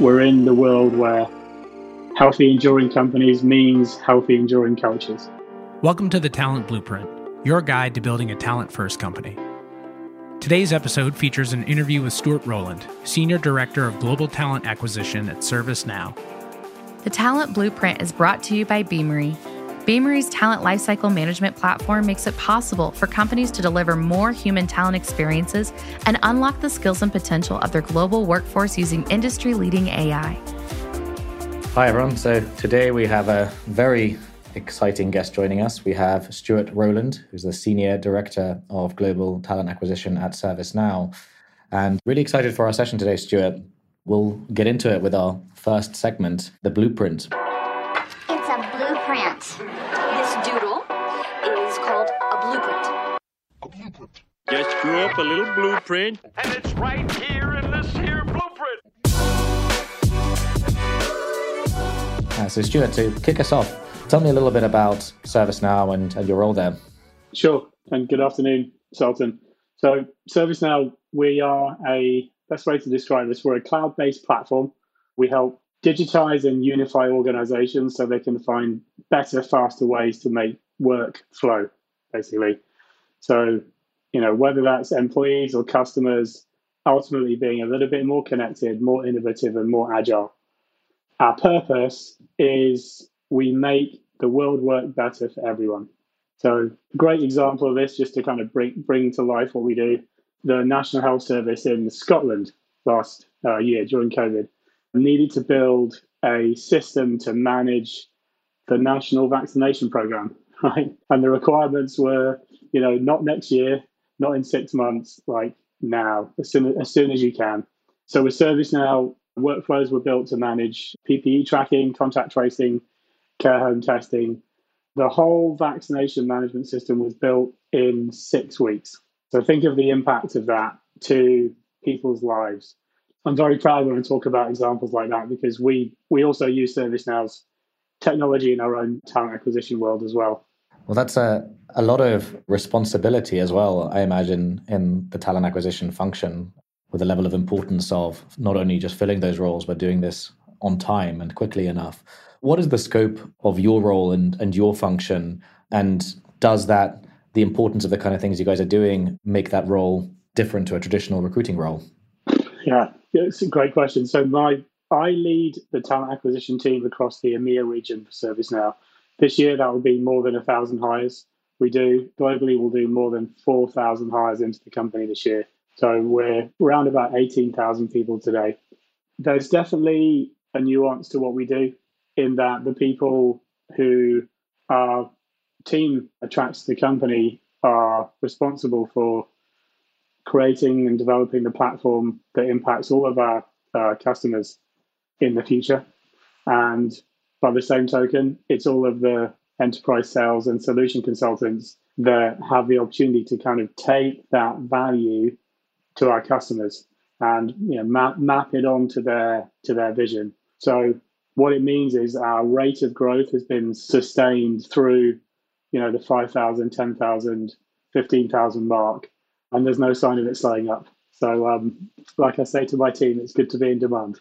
we're in the world where healthy, enduring companies means healthy, enduring cultures. Welcome to the Talent Blueprint, your guide to building a talent first company. Today's episode features an interview with Stuart Rowland, Senior Director of Global Talent Acquisition at ServiceNow. The Talent Blueprint is brought to you by Beamery. Beamery's talent lifecycle management platform makes it possible for companies to deliver more human talent experiences and unlock the skills and potential of their global workforce using industry leading AI. Hi, everyone. So today we have a very exciting guest joining us. We have Stuart Rowland, who's the Senior Director of Global Talent Acquisition at ServiceNow. And really excited for our session today, Stuart. We'll get into it with our first segment, the blueprint. Drew up a little blueprint. And it's right here in this here blueprint. Uh, so, Stuart, to kick us off, tell me a little bit about ServiceNow and, and your role there. Sure. And good afternoon, Sultan. So, ServiceNow, we are a best way to describe this, we're a cloud based platform. We help digitize and unify organizations so they can find better, faster ways to make work flow, basically. So, you know, whether that's employees or customers, ultimately being a little bit more connected, more innovative, and more agile. Our purpose is we make the world work better for everyone. So, great example of this, just to kind of bring bring to life what we do. The National Health Service in Scotland last uh, year during COVID needed to build a system to manage the national vaccination program, right? And the requirements were, you know, not next year, not in six months, like now, as soon as, soon as you can. So with ServiceNow, workflows were built to manage PPE tracking, contact tracing, care home testing. The whole vaccination management system was built in six weeks. So think of the impact of that to people's lives. I'm very proud when I talk about examples like that because we we also use ServiceNow's technology in our own talent acquisition world as well. Well, that's a, a lot of responsibility as well, I imagine, in the talent acquisition function with the level of importance of not only just filling those roles, but doing this on time and quickly enough. What is the scope of your role and, and your function? And does that, the importance of the kind of things you guys are doing, make that role different to a traditional recruiting role? Yeah, it's a great question. So my I lead the talent acquisition team across the EMEA region for ServiceNow. This year, that will be more than a thousand hires. We do globally, we'll do more than 4,000 hires into the company this year. So we're around about 18,000 people today. There's definitely a nuance to what we do in that the people who our team attracts to the company are responsible for creating and developing the platform that impacts all of our uh, customers in the future. And by the same token, it's all of the enterprise sales and solution consultants that have the opportunity to kind of take that value to our customers and you know map, map it onto their to their vision. So what it means is our rate of growth has been sustained through you know the 5,000, 10,000, 15,000 mark and there's no sign of it slowing up. So um, like I say to my team, it's good to be in demand.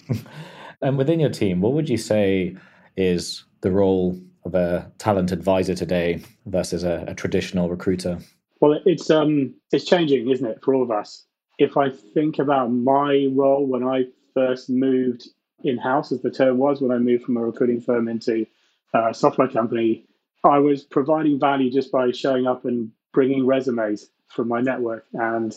and within your team, what would you say is the role of a talent advisor today versus a, a traditional recruiter? Well, it's um, it's changing, isn't it, for all of us? If I think about my role when I first moved in house, as the term was, when I moved from a recruiting firm into a software company, I was providing value just by showing up and bringing resumes from my network. And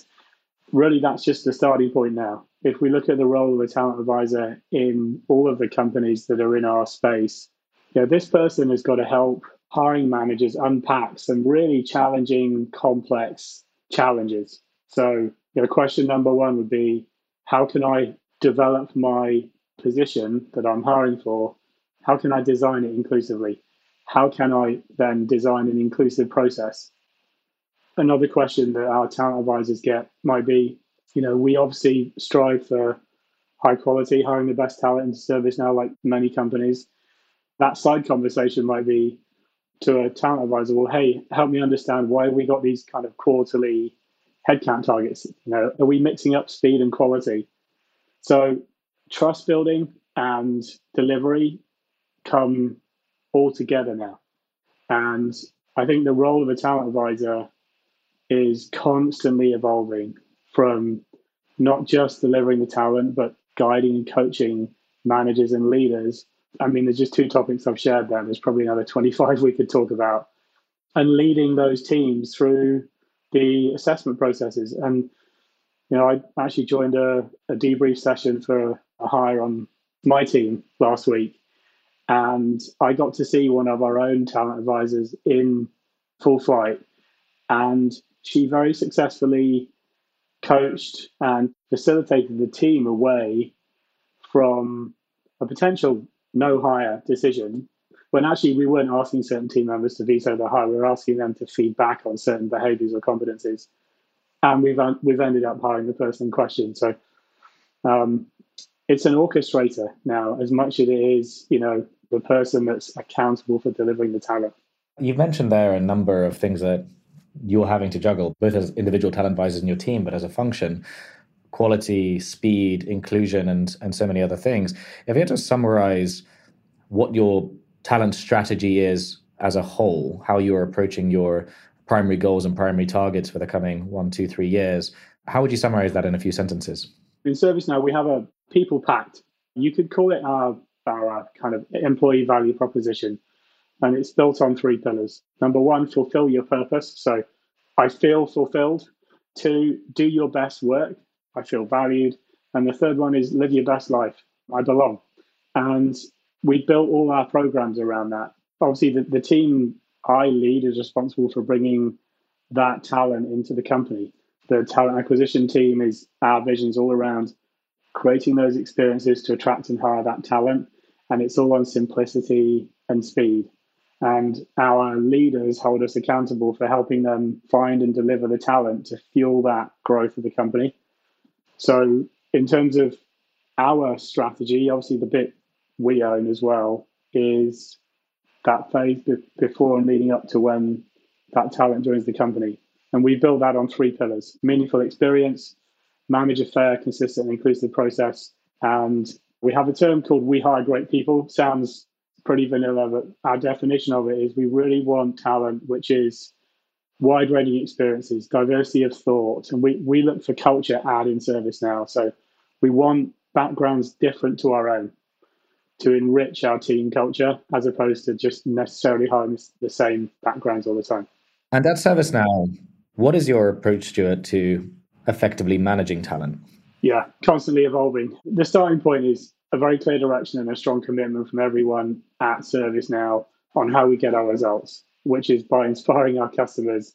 really, that's just the starting point now. If we look at the role of a talent advisor in all of the companies that are in our space, you know, this person has got to help hiring managers unpack some really challenging, complex challenges. So, you know, question number one would be how can I develop my position that I'm hiring for? How can I design it inclusively? How can I then design an inclusive process? Another question that our talent advisors get might be, you know, we obviously strive for high quality, hiring the best talent into ServiceNow, like many companies. That side conversation might be, to a talent advisor, well, hey, help me understand why we got these kind of quarterly headcount targets. You know, are we mixing up speed and quality? So trust building and delivery come all together now. And I think the role of a talent advisor is constantly evolving from not just delivering the talent, but guiding and coaching managers and leaders. I mean, there's just two topics I've shared there. There's probably another 25 we could talk about. And leading those teams through the assessment processes. And, you know, I actually joined a, a debrief session for a hire on my team last week. And I got to see one of our own talent advisors in full flight. And she very successfully coached and facilitated the team away from a potential no hire decision when actually we weren't asking certain team members to veto the hire, we were asking them to feedback on certain behaviors or competencies. And we've we've ended up hiring the person in question. So um, it's an orchestrator now, as much as it is, you know, the person that's accountable for delivering the talent. You've mentioned there a number of things that you're having to juggle, both as individual talent advisors in your team, but as a function quality, speed, inclusion, and, and so many other things. If you had to summarize what your talent strategy is as a whole, how you're approaching your primary goals and primary targets for the coming one, two, three years, how would you summarize that in a few sentences? In ServiceNow, we have a people pact. You could call it our, our uh, kind of employee value proposition and it's built on three pillars. Number one, fulfill your purpose. So I feel fulfilled. Two, do your best work. I feel valued. And the third one is live your best life. I belong. And we built all our programs around that. Obviously, the, the team I lead is responsible for bringing that talent into the company. The talent acquisition team is our visions all around creating those experiences to attract and hire that talent. And it's all on simplicity and speed and our leaders hold us accountable for helping them find and deliver the talent to fuel that growth of the company. So, in terms of our strategy, obviously the bit we own as well is that phase before and leading up to when that talent joins the company. And we build that on three pillars meaningful experience, manage a fair, consistent, and inclusive process. And we have a term called We Hire Great People. Sounds pretty vanilla, but our definition of it is we really want talent which is wide ranging experiences, diversity of thought, and we, we look for culture add in ServiceNow. So we want backgrounds different to our own to enrich our team culture as opposed to just necessarily hiring the same backgrounds all the time. And at ServiceNow, what is your approach, Stuart, to effectively managing talent? Yeah, constantly evolving. The starting point is a very clear direction and a strong commitment from everyone at ServiceNow on how we get our results, which is by inspiring our customers,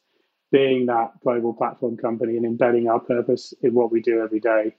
being that global platform company and embedding our purpose in what we do every day.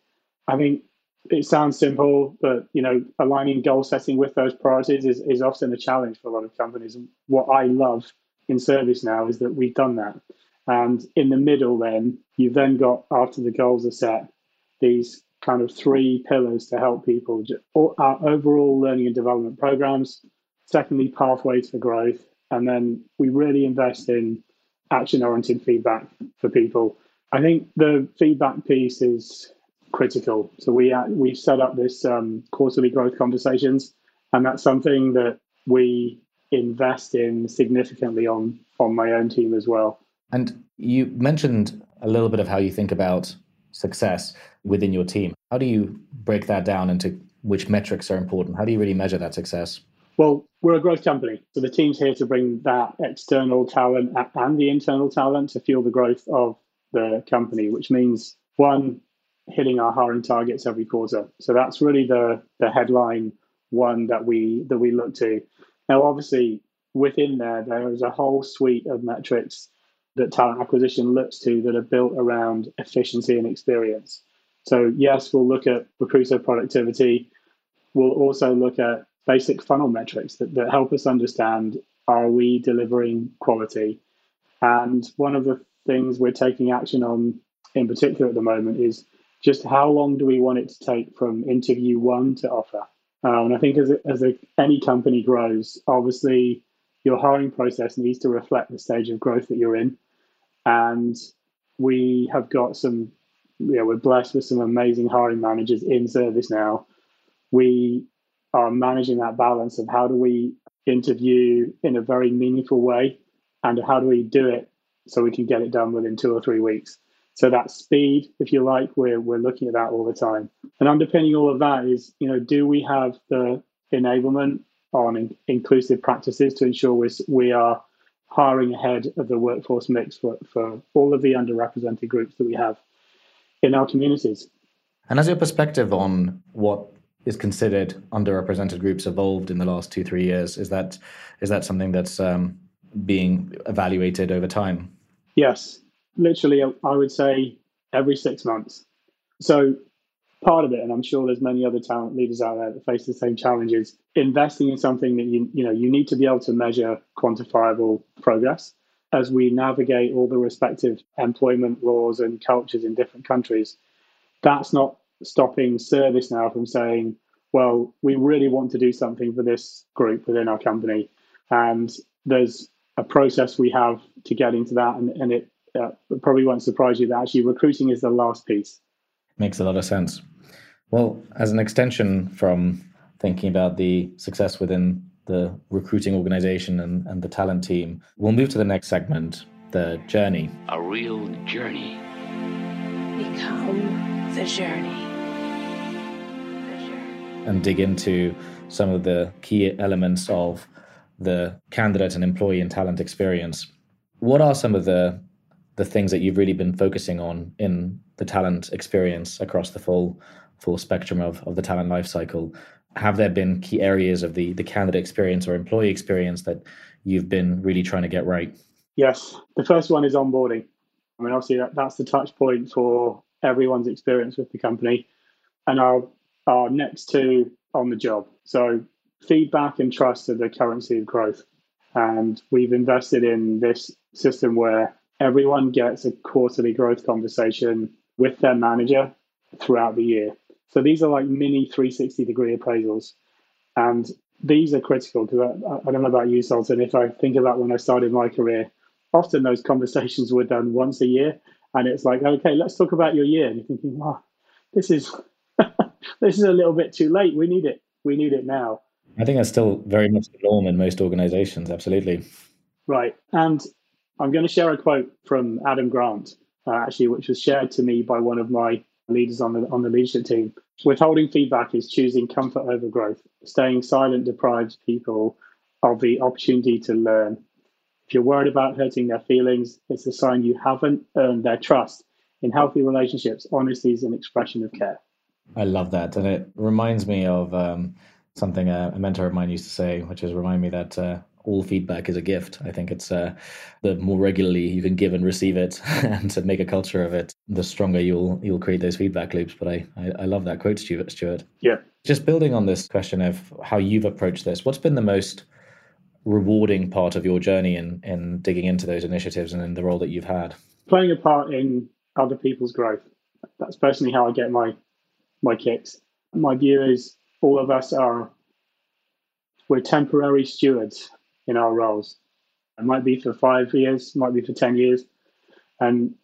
I think it sounds simple, but you know, aligning goal setting with those priorities is, is often a challenge for a lot of companies. And what I love in ServiceNow is that we've done that. And in the middle, then you've then got after the goals are set, these kind of three pillars to help people our overall learning and development programs secondly pathways for growth and then we really invest in action oriented feedback for people i think the feedback piece is critical so we uh, we set up this um, quarterly growth conversations and that's something that we invest in significantly on on my own team as well and you mentioned a little bit of how you think about success within your team. How do you break that down into which metrics are important? How do you really measure that success? Well, we're a growth company. So the team's here to bring that external talent and the internal talent to fuel the growth of the company, which means one, hitting our hiring targets every quarter. So that's really the the headline one that we that we look to. Now obviously within there there is a whole suite of metrics that talent acquisition looks to that are built around efficiency and experience. So, yes, we'll look at recruiter productivity. We'll also look at basic funnel metrics that, that help us understand are we delivering quality? And one of the things we're taking action on in particular at the moment is just how long do we want it to take from interview one to offer? Um, and I think as, a, as a, any company grows, obviously your hiring process needs to reflect the stage of growth that you're in. And we have got some, you know, we're blessed with some amazing hiring managers in ServiceNow we are managing that balance of how do we interview in a very meaningful way and how do we do it so we can get it done within two or three weeks. So that speed, if you like, we're we're looking at that all the time. And underpinning all of that is, you know, do we have the enablement on in- inclusive practices to ensure we we are hiring ahead of the workforce mix for, for all of the underrepresented groups that we have in our communities. And as your perspective on what is considered underrepresented groups evolved in the last two three years, is that is that something that's um, being evaluated over time? Yes, literally, I would say every six months. So part of it, and I'm sure there's many other talent leaders out there that face the same challenges. Investing in something that you you know you need to be able to measure quantifiable progress as we navigate all the respective employment laws and cultures in different countries. That's not stopping ServiceNow from saying, well, we really want to do something for this group within our company, and there's a process we have to get into that, and, and it uh, probably won't surprise you that actually recruiting is the last piece. Makes a lot of sense. Well, as an extension from thinking about the success within the recruiting organization and, and the talent team, we'll move to the next segment the journey. A real journey. Become the journey. And dig into some of the key elements of the candidate and employee and talent experience. What are some of the the things that you've really been focusing on in the talent experience across the full full spectrum of, of the talent lifecycle. Have there been key areas of the, the candidate experience or employee experience that you've been really trying to get right? Yes. The first one is onboarding. I mean, obviously, that, that's the touch point for everyone's experience with the company. And our, our next to on the job. So, feedback and trust are the currency of growth. And we've invested in this system where everyone gets a quarterly growth conversation with their manager throughout the year. So these are like mini 360 degree appraisals. And these are critical because I, I, don't know about you, Sultan. If I think about when I started my career, often those conversations were done once a year. And it's like, okay, let's talk about your year. And you're thinking, oh, this is this is a little bit too late. We need it. We need it now. I think that's still very much the norm in most organizations. Absolutely. Right. And I'm going to share a quote from Adam Grant, uh, actually, which was shared to me by one of my leaders on the on the leadership team. Withholding feedback is choosing comfort over growth. Staying silent deprives people of the opportunity to learn. If you're worried about hurting their feelings, it's a sign you haven't earned their trust. In healthy relationships, honesty is an expression of care. I love that, and it reminds me of um, something a, a, mentor of mine used to say, which is remind me that uh, all feedback is a gift. I think it's uh, the more regularly you can give and receive it, and to make a culture of it, the stronger you'll you'll create those feedback loops. But I, I, I love that quote, Stuart. Stuart. Yeah. Just building on this question of how you've approached this, what's been the most rewarding part of your journey in in digging into those initiatives and in the role that you've had? Playing a part in other people's growth. That's personally how I get my my kicks. My view is all of us are we're temporary stewards in our roles. It might be for five years, might be for 10 years. And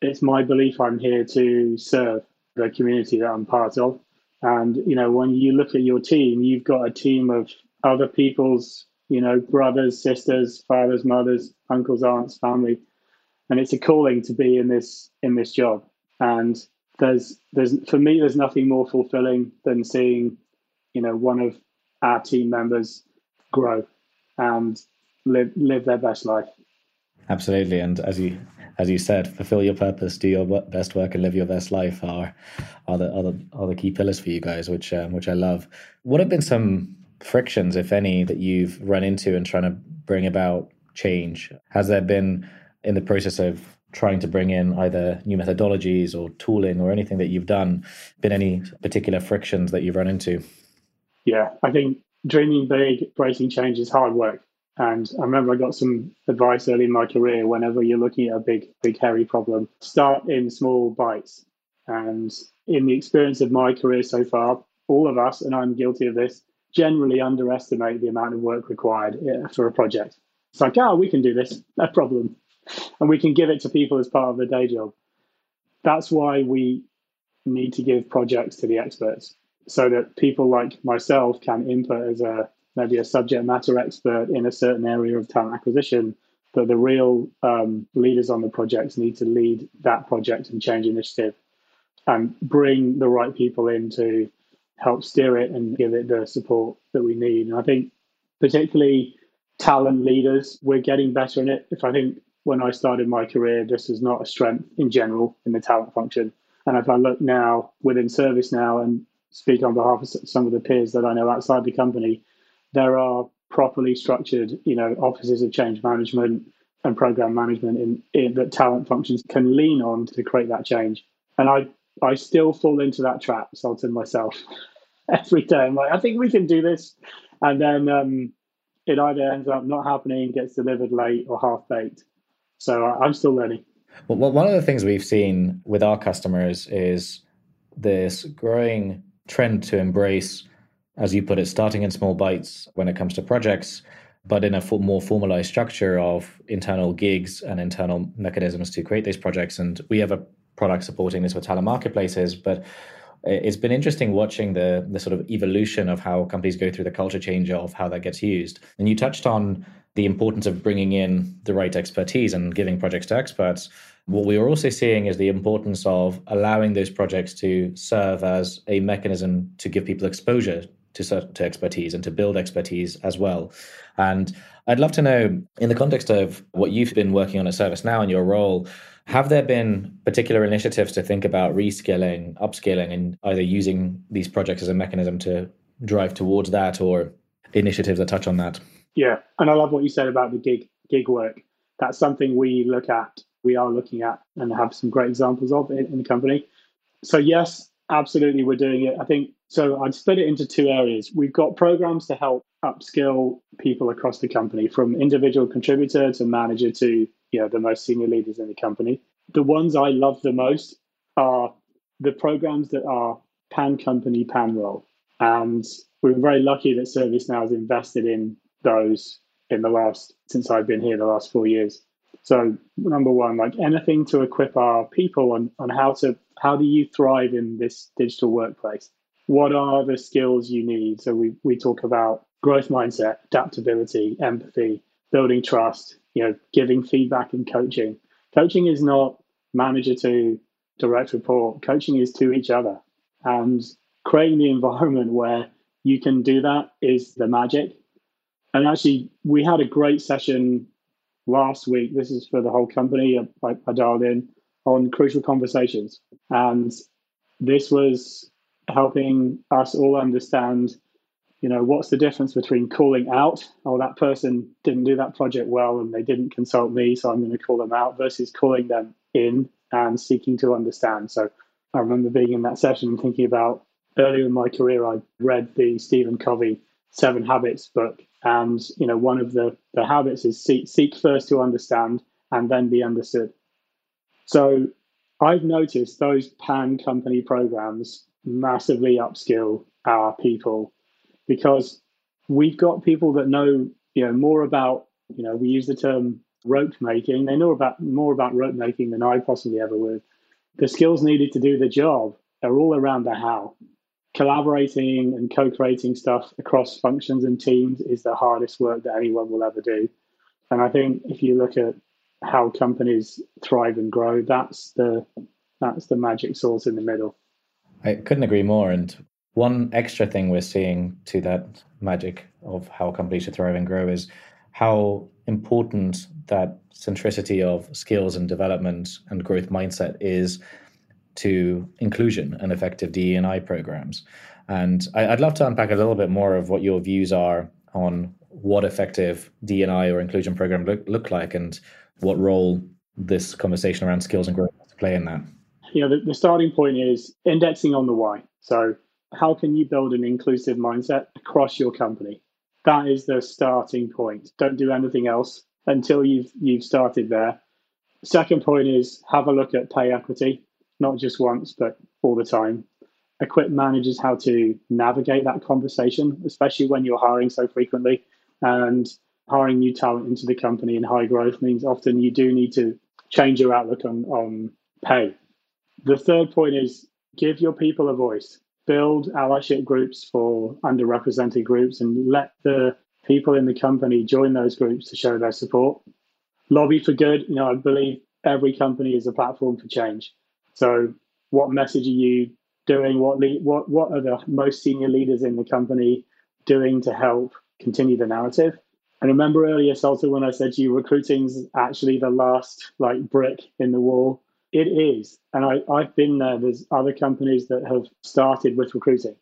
it's my belief I'm here to serve the community that I'm part of. And, you know, when you look at your team, you've got a team of other people's, you know, brothers, sisters, fathers, mothers, uncles, aunts, family. And it's a calling to be in this in this job. And there's there's for me there's nothing more fulfilling than seeing, you know, one of our team members grow and live live their best life. Absolutely, and as you as you said, fulfill your purpose, do your best work, and live your best life are are the are the, are the key pillars for you guys, which um, which I love. What have been some frictions, if any, that you've run into in trying to bring about change? Has there been in the process of trying to bring in either new methodologies or tooling or anything that you've done been any particular frictions that you've run into? Yeah, I think dreaming big, breaking change is hard work. And I remember I got some advice early in my career whenever you're looking at a big, big, hairy problem, start in small bites. And in the experience of my career so far, all of us, and I'm guilty of this, generally underestimate the amount of work required for a project. It's like, oh, we can do this, no problem. And we can give it to people as part of the day job. That's why we need to give projects to the experts so that people like myself can input as a maybe a subject matter expert in a certain area of talent acquisition. But the real um, leaders on the projects need to lead that project and change initiative and bring the right people in to help steer it and give it the support that we need. And I think, particularly talent leaders, we're getting better in it. If I think when I started my career, this was not a strength in general in the talent function. And if I look now within ServiceNow and speak on behalf of some of the peers that I know outside the company, there are properly structured, you know, offices of change management and program management in, in that talent functions can lean on to create that change. And I I still fall into that trap, Sultan myself, every day. I'm like, I think we can do this, and then um, it either ends up not happening, gets delivered late, or half baked. So I'm still learning. Well, one of the things we've seen with our customers is this growing trend to embrace, as you put it, starting in small bites when it comes to projects, but in a more formalized structure of internal gigs and internal mechanisms to create these projects. And we have a product supporting this with talent marketplaces, but it's been interesting watching the the sort of evolution of how companies go through the culture change of how that gets used. And you touched on the importance of bringing in the right expertise and giving projects to experts. What we are also seeing is the importance of allowing those projects to serve as a mechanism to give people exposure to, to expertise and to build expertise as well. And I'd love to know, in the context of what you've been working on at ServiceNow and your role, have there been particular initiatives to think about reskilling, upskilling, and either using these projects as a mechanism to drive towards that or initiatives that touch on that? Yeah, and I love what you said about the gig gig work. That's something we look at, we are looking at, and have some great examples of in, in the company. So yes, absolutely, we're doing it. I think so. I'd split it into two areas. We've got programs to help upskill people across the company, from individual contributor to manager to you know the most senior leaders in the company. The ones I love the most are the programs that are pan company, pan role. And we're very lucky that ServiceNow has invested in those in the last since I've been here the last four years. So number one, like anything to equip our people on, on how to how do you thrive in this digital workplace? What are the skills you need? So we we talk about growth mindset, adaptability, empathy, building trust, you know, giving feedback and coaching. Coaching is not manager to direct report. Coaching is to each other. And creating the environment where you can do that is the magic. And actually, we had a great session last week. This is for the whole company. I, I dialed in on crucial conversations. And this was helping us all understand you know what's the difference between calling out oh that person didn't do that project well and they didn't consult me so i'm going to call them out versus calling them in and seeking to understand. So i remember being in that session and thinking about earlier in my career i read the stephen covey seven habits book and you know one of the the habits is seek, seek first to understand and then be understood. So i've noticed those pan company programs massively upskill our people because we've got people that know you know more about you know we use the term rope making. They know about more about rope making than i possibly ever would. The skills needed to do the job are all around the how. Collaborating and co-creating stuff across functions and teams is the hardest work that anyone will ever do. And i think if you look at how companies thrive and grow that's the that's the magic sauce in the middle. I couldn't agree more. And one extra thing we're seeing to that magic of how companies should thrive and grow is how important that centricity of skills and development and growth mindset is to inclusion and effective DE&I programs. And I'd love to unpack a little bit more of what your views are on what effective DE&I or inclusion program look, look like and what role this conversation around skills and growth play in that. You know, the, the starting point is indexing on the why. So how can you build an inclusive mindset across your company? That is the starting point. Don't do anything else until you've you've started there. Second point is have a look at pay equity, not just once, but all the time. Equip managers how to navigate that conversation, especially when you're hiring so frequently. And hiring new talent into the company in high growth means often you do need to change your outlook on, on pay. The third point is give your people a voice build allyship groups for underrepresented groups and let the people in the company join those groups to show their support. Lobby for good, you know, I believe every company is a platform for change. So, what message are you doing? What le- what what are the most senior leaders in the company doing to help continue the narrative? And remember earlier, Sultan, when I said to you, recruiting's actually the last like brick in the wall. It is, and I, I've been there. There's other companies that have started with recruiting,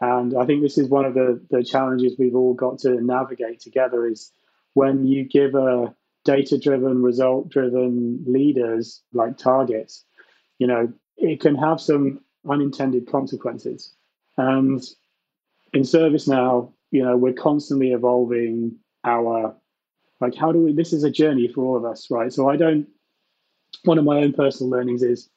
and I think this is one of the the challenges we've all got to navigate together. Is when you give a data driven, result driven leaders like targets, you know, it can have some unintended consequences. And in ServiceNow, you know, we're constantly evolving our like how do we this is a journey for all of us, right? So I don't one of my own personal learnings is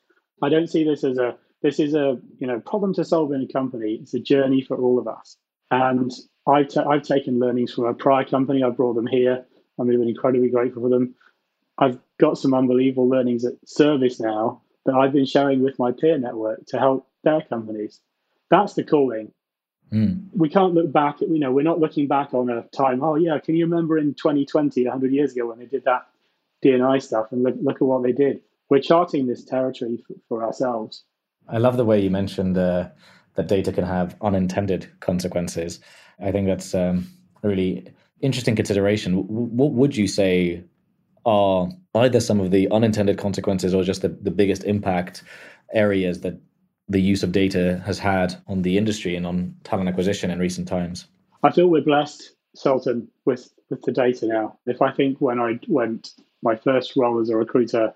I don't see this as a this is a you know problem to solve in a company. It's a journey for all of us. And I've, ta- I've taken learnings from a prior company. I've brought them here. I'm even incredibly grateful for them. I've got some unbelievable learnings at ServiceNow that I've been sharing with my peer network to help their companies. That's the calling. Mm. We can't look back. At, you know, we're not looking back on a time. Oh yeah, can you remember in 2020, 100 years ago, when they did that DNI stuff, and look, look at what they did. We're charting this territory for, for ourselves. I love the way you mentioned uh, that data can have unintended consequences. I think that's um, a really interesting consideration. What would you say are either some of the unintended consequences or just the, the biggest impact areas that the use of data has had on the industry and on talent acquisition in recent times? I feel we're blessed, Sultan, with, with the data now. If I think when I went my first role as a recruiter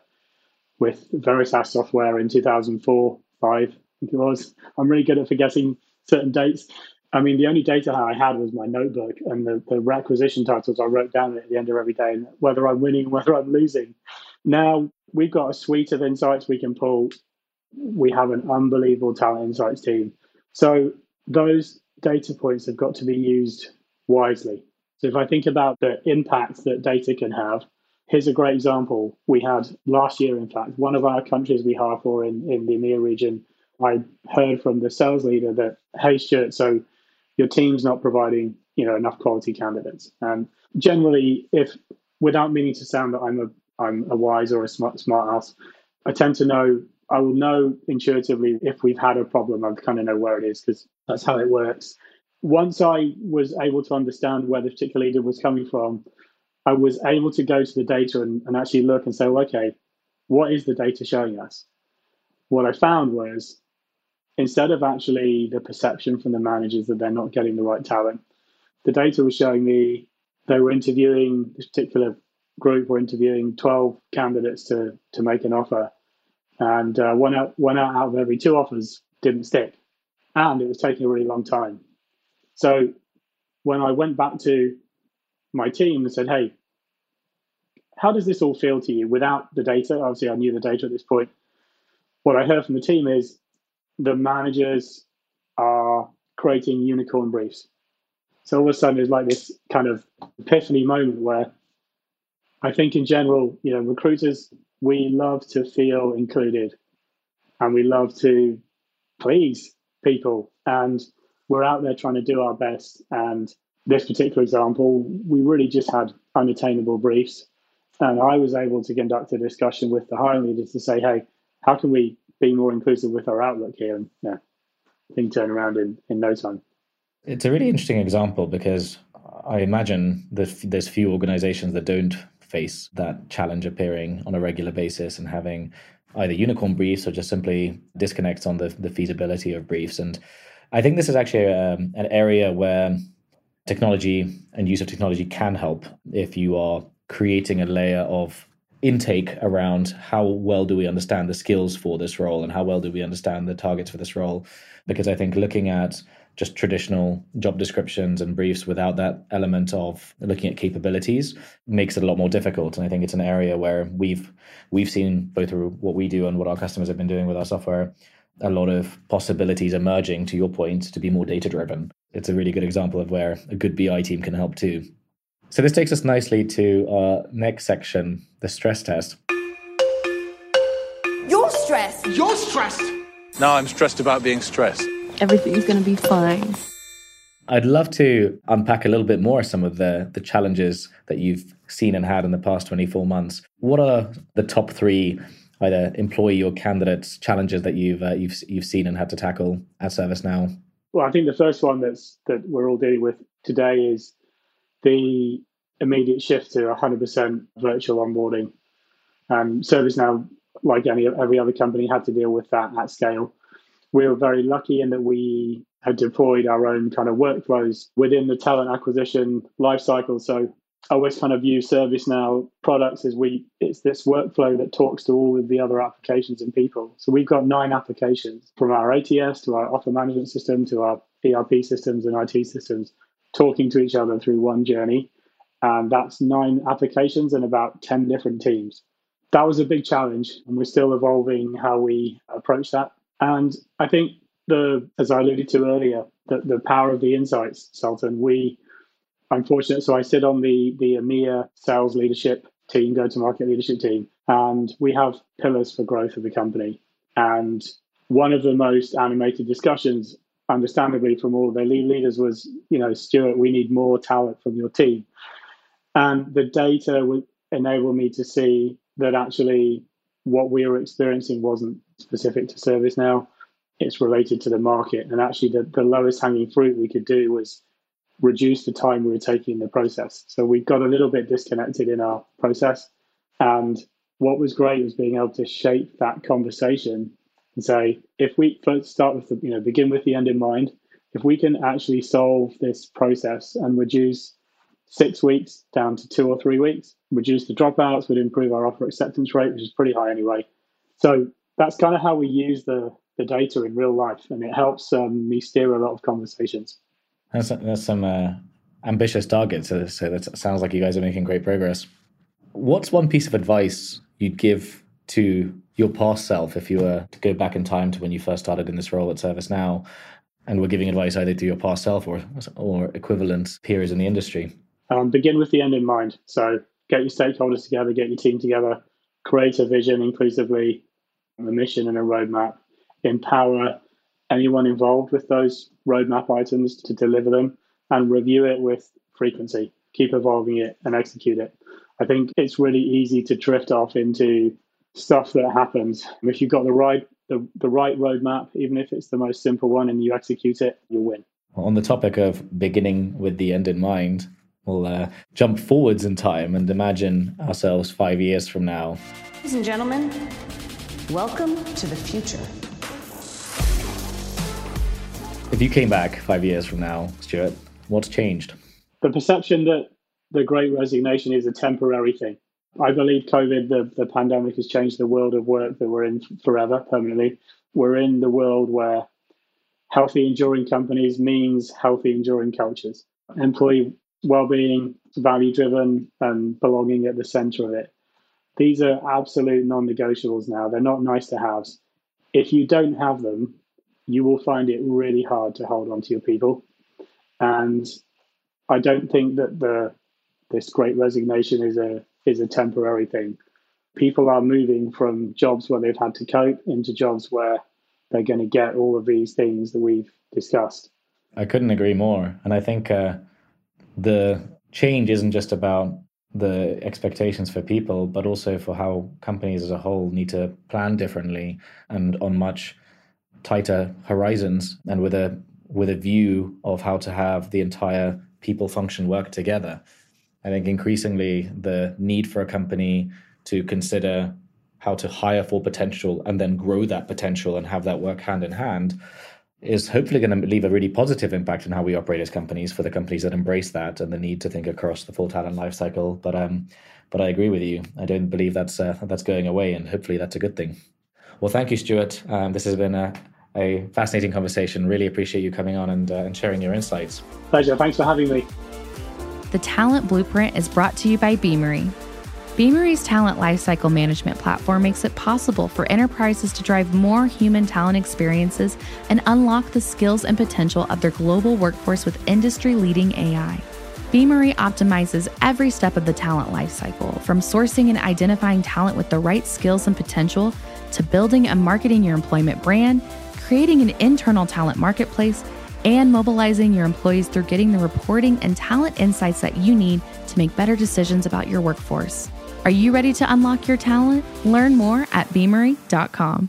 with Veritas software in 2004, five, it was, I'm really good at forgetting certain dates. I mean, the only data I had was my notebook and the, the requisition titles I wrote down at the end of every day, and whether I'm winning, whether I'm losing. Now we've got a suite of insights we can pull. We have an unbelievable talent insights team. So those data points have got to be used wisely. So if I think about the impact that data can have, here's a great example. We had last year, in fact, one of our countries we hire for in, in the EMEA region. I heard from the sales leader that, hey, Stuart, so your team's not providing you know enough quality candidates. And generally, if without meaning to sound that I'm a I'm a wise or a smart smart ass, I tend to know I will know intuitively if we've had a problem. I kind of know where it is because that's how it works. Once I was able to understand where the particular leader was coming from, I was able to go to the data and, and actually look and say, well, okay, what is the data showing us? What I found was instead of actually the perception from the managers that they're not getting the right talent, the data was showing me they were interviewing this particular group were interviewing 12 candidates to to make an offer. And uh, one out one out, out of every two offers didn't stick. And it was taking a really long time. So when i went back to my team and said hey how does this all feel to you without the data obviously i knew the data at this point what i heard from the team is the managers are creating unicorn briefs. So all of a sudden, there's like this kind of epiphany moment where I think, in general, you know, recruiters we love to feel included, and we love to please people, and we're out there trying to do our best. And this particular example, we really just had unattainable briefs, and I was able to conduct a discussion with the hiring leaders to say, hey, how can we be more inclusive with our outlook here and yeah, thing turn around in, in no time. It's a really interesting example because I imagine there's few organizations that don't face that challenge appearing on a regular basis and having either unicorn briefs or just simply disconnects on the, the feasibility of briefs. And I think this is actually um, an area where technology and use of technology can help if you are creating a layer of intake around how well do we understand the skills for this role and how well do we understand the targets for this role. Because i think looking at just traditional job descriptions and briefs without that element of looking at capabilities makes it a lot more difficult. And i think it's an area where we've we've seen both through what we do and what our customers have been doing with our software a lot of possibilities emerging to your point to be more data driven it's a really good example of where a good bi team can help too so this takes us nicely to our next section, the stress test. You're stressed. You're stressed. Now I'm stressed about being stressed. everything's going to be fine. I'd love to unpack a little bit more some of the the challenges that you've seen and had in the past 24 months. What are the top three either employee or candidates challenges that you've uh, you've you've seen and had to tackle at ServiceNow? Well, I think the first one that's that we're all dealing with today is the immediate shift to 100% virtual onboarding. Um, ServiceNow, like any every other company, had to deal with that at scale. We were very lucky in that we had deployed our own kind of workflows within the talent acquisition lifecycle. So I always kind of view ServiceNow products as we it's this workflow that talks to all of the other applications and people. So we've got nine applications from our ATS to our offer management system to our ERP systems and IT systems talking to each other through one journey. And that's nine applications and about 10 different teams. That was a big challenge, and we're still evolving how we approach that. And I think the, as I alluded to earlier, the, the power of the insights, Sultan, we I'm fortunate. So I sit on the the EMEA sales leadership team, go to market leadership team, and we have pillars for growth of the company. And one of the most animated discussions, understandably, from all the lead leaders was, you know, Stuart, we need more talent from your team. And the data would enable me to see that actually what we were experiencing wasn't specific to ServiceNow. It's related to the market. And actually, the, the lowest hanging fruit we could do was reduce the time we were taking in the process. So we got a little bit disconnected in our process. And what was great was being able to shape that conversation and say, if we first start with the, you know, begin with the end in mind, if we can actually solve this process and reduce six weeks down to two or three weeks, reduce the dropouts, would improve our offer acceptance rate, which is pretty high anyway. So that's kind of how we use the, the data in real life, and it helps um, me steer a lot of conversations. That's, that's some uh, ambitious targets. So, so that sounds like you guys are making great progress. What's one piece of advice you'd give to your past self if you were to go back in time to when you first started in this role at ServiceNow and were giving advice either to your past self or, or equivalent peers in the industry? Um, begin with the end in mind. So get your stakeholders together, get your team together, create a vision inclusively, a mission and a roadmap, empower anyone involved with those roadmap items to deliver them and review it with frequency, keep evolving it and execute it. I think it's really easy to drift off into stuff that happens. If you've got the right the, the right roadmap, even if it's the most simple one and you execute it, you'll win. On the topic of beginning with the end in mind, we'll uh, jump forwards in time and imagine ourselves five years from now. Ladies and gentlemen, welcome to the future. If you came back five years from now, Stuart, what's changed? The perception that the great resignation is a temporary thing. I believe COVID, the, the pandemic, has changed the world of work that we're in forever, permanently. We're in the world where healthy, enduring companies means healthy, enduring cultures. Employee well-being, value-driven, and belonging at the center of it. These are absolute non-negotiables now. They're not nice to haves. If you don't have them, you will find it really hard to hold on to your people. And I don't think that the this great resignation is a is a temporary thing. People are moving from jobs where they've had to cope into jobs where they're going to get all of these things that we've discussed. I couldn't agree more, and I think uh, the change isn't just about the expectations for people, but also for how companies as a whole need to plan differently and on much tighter horizons and with a with a view of how to have the entire people function work together. I think increasingly the need for a company to consider how to hire for potential and then grow that potential and have that work hand in hand is hopefully going to leave a really positive impact on how we operate as companies for the companies that embrace that and the need to think across the full talent lifecycle. But um, but I agree with you. I don't believe that's uh, that's going away, and hopefully that's a good thing. Well, thank you, Stuart. Um, this has been a, a fascinating conversation. Really appreciate you coming on and, uh, and sharing your insights. Pleasure. Thanks for having me. The Talent Blueprint is brought to you by Beamery. Beamery's talent lifecycle management platform makes it possible for enterprises to drive more human talent experiences and unlock the skills and potential of their global workforce with industry leading AI. Beamery optimizes every step of the talent lifecycle, from sourcing and identifying talent with the right skills and potential to building and marketing your employment brand creating an internal talent marketplace, and mobilizing your employees through getting the reporting and talent insights that you need to make better decisions about your workforce. Are you ready to unlock your talent? Learn more at beamery.com.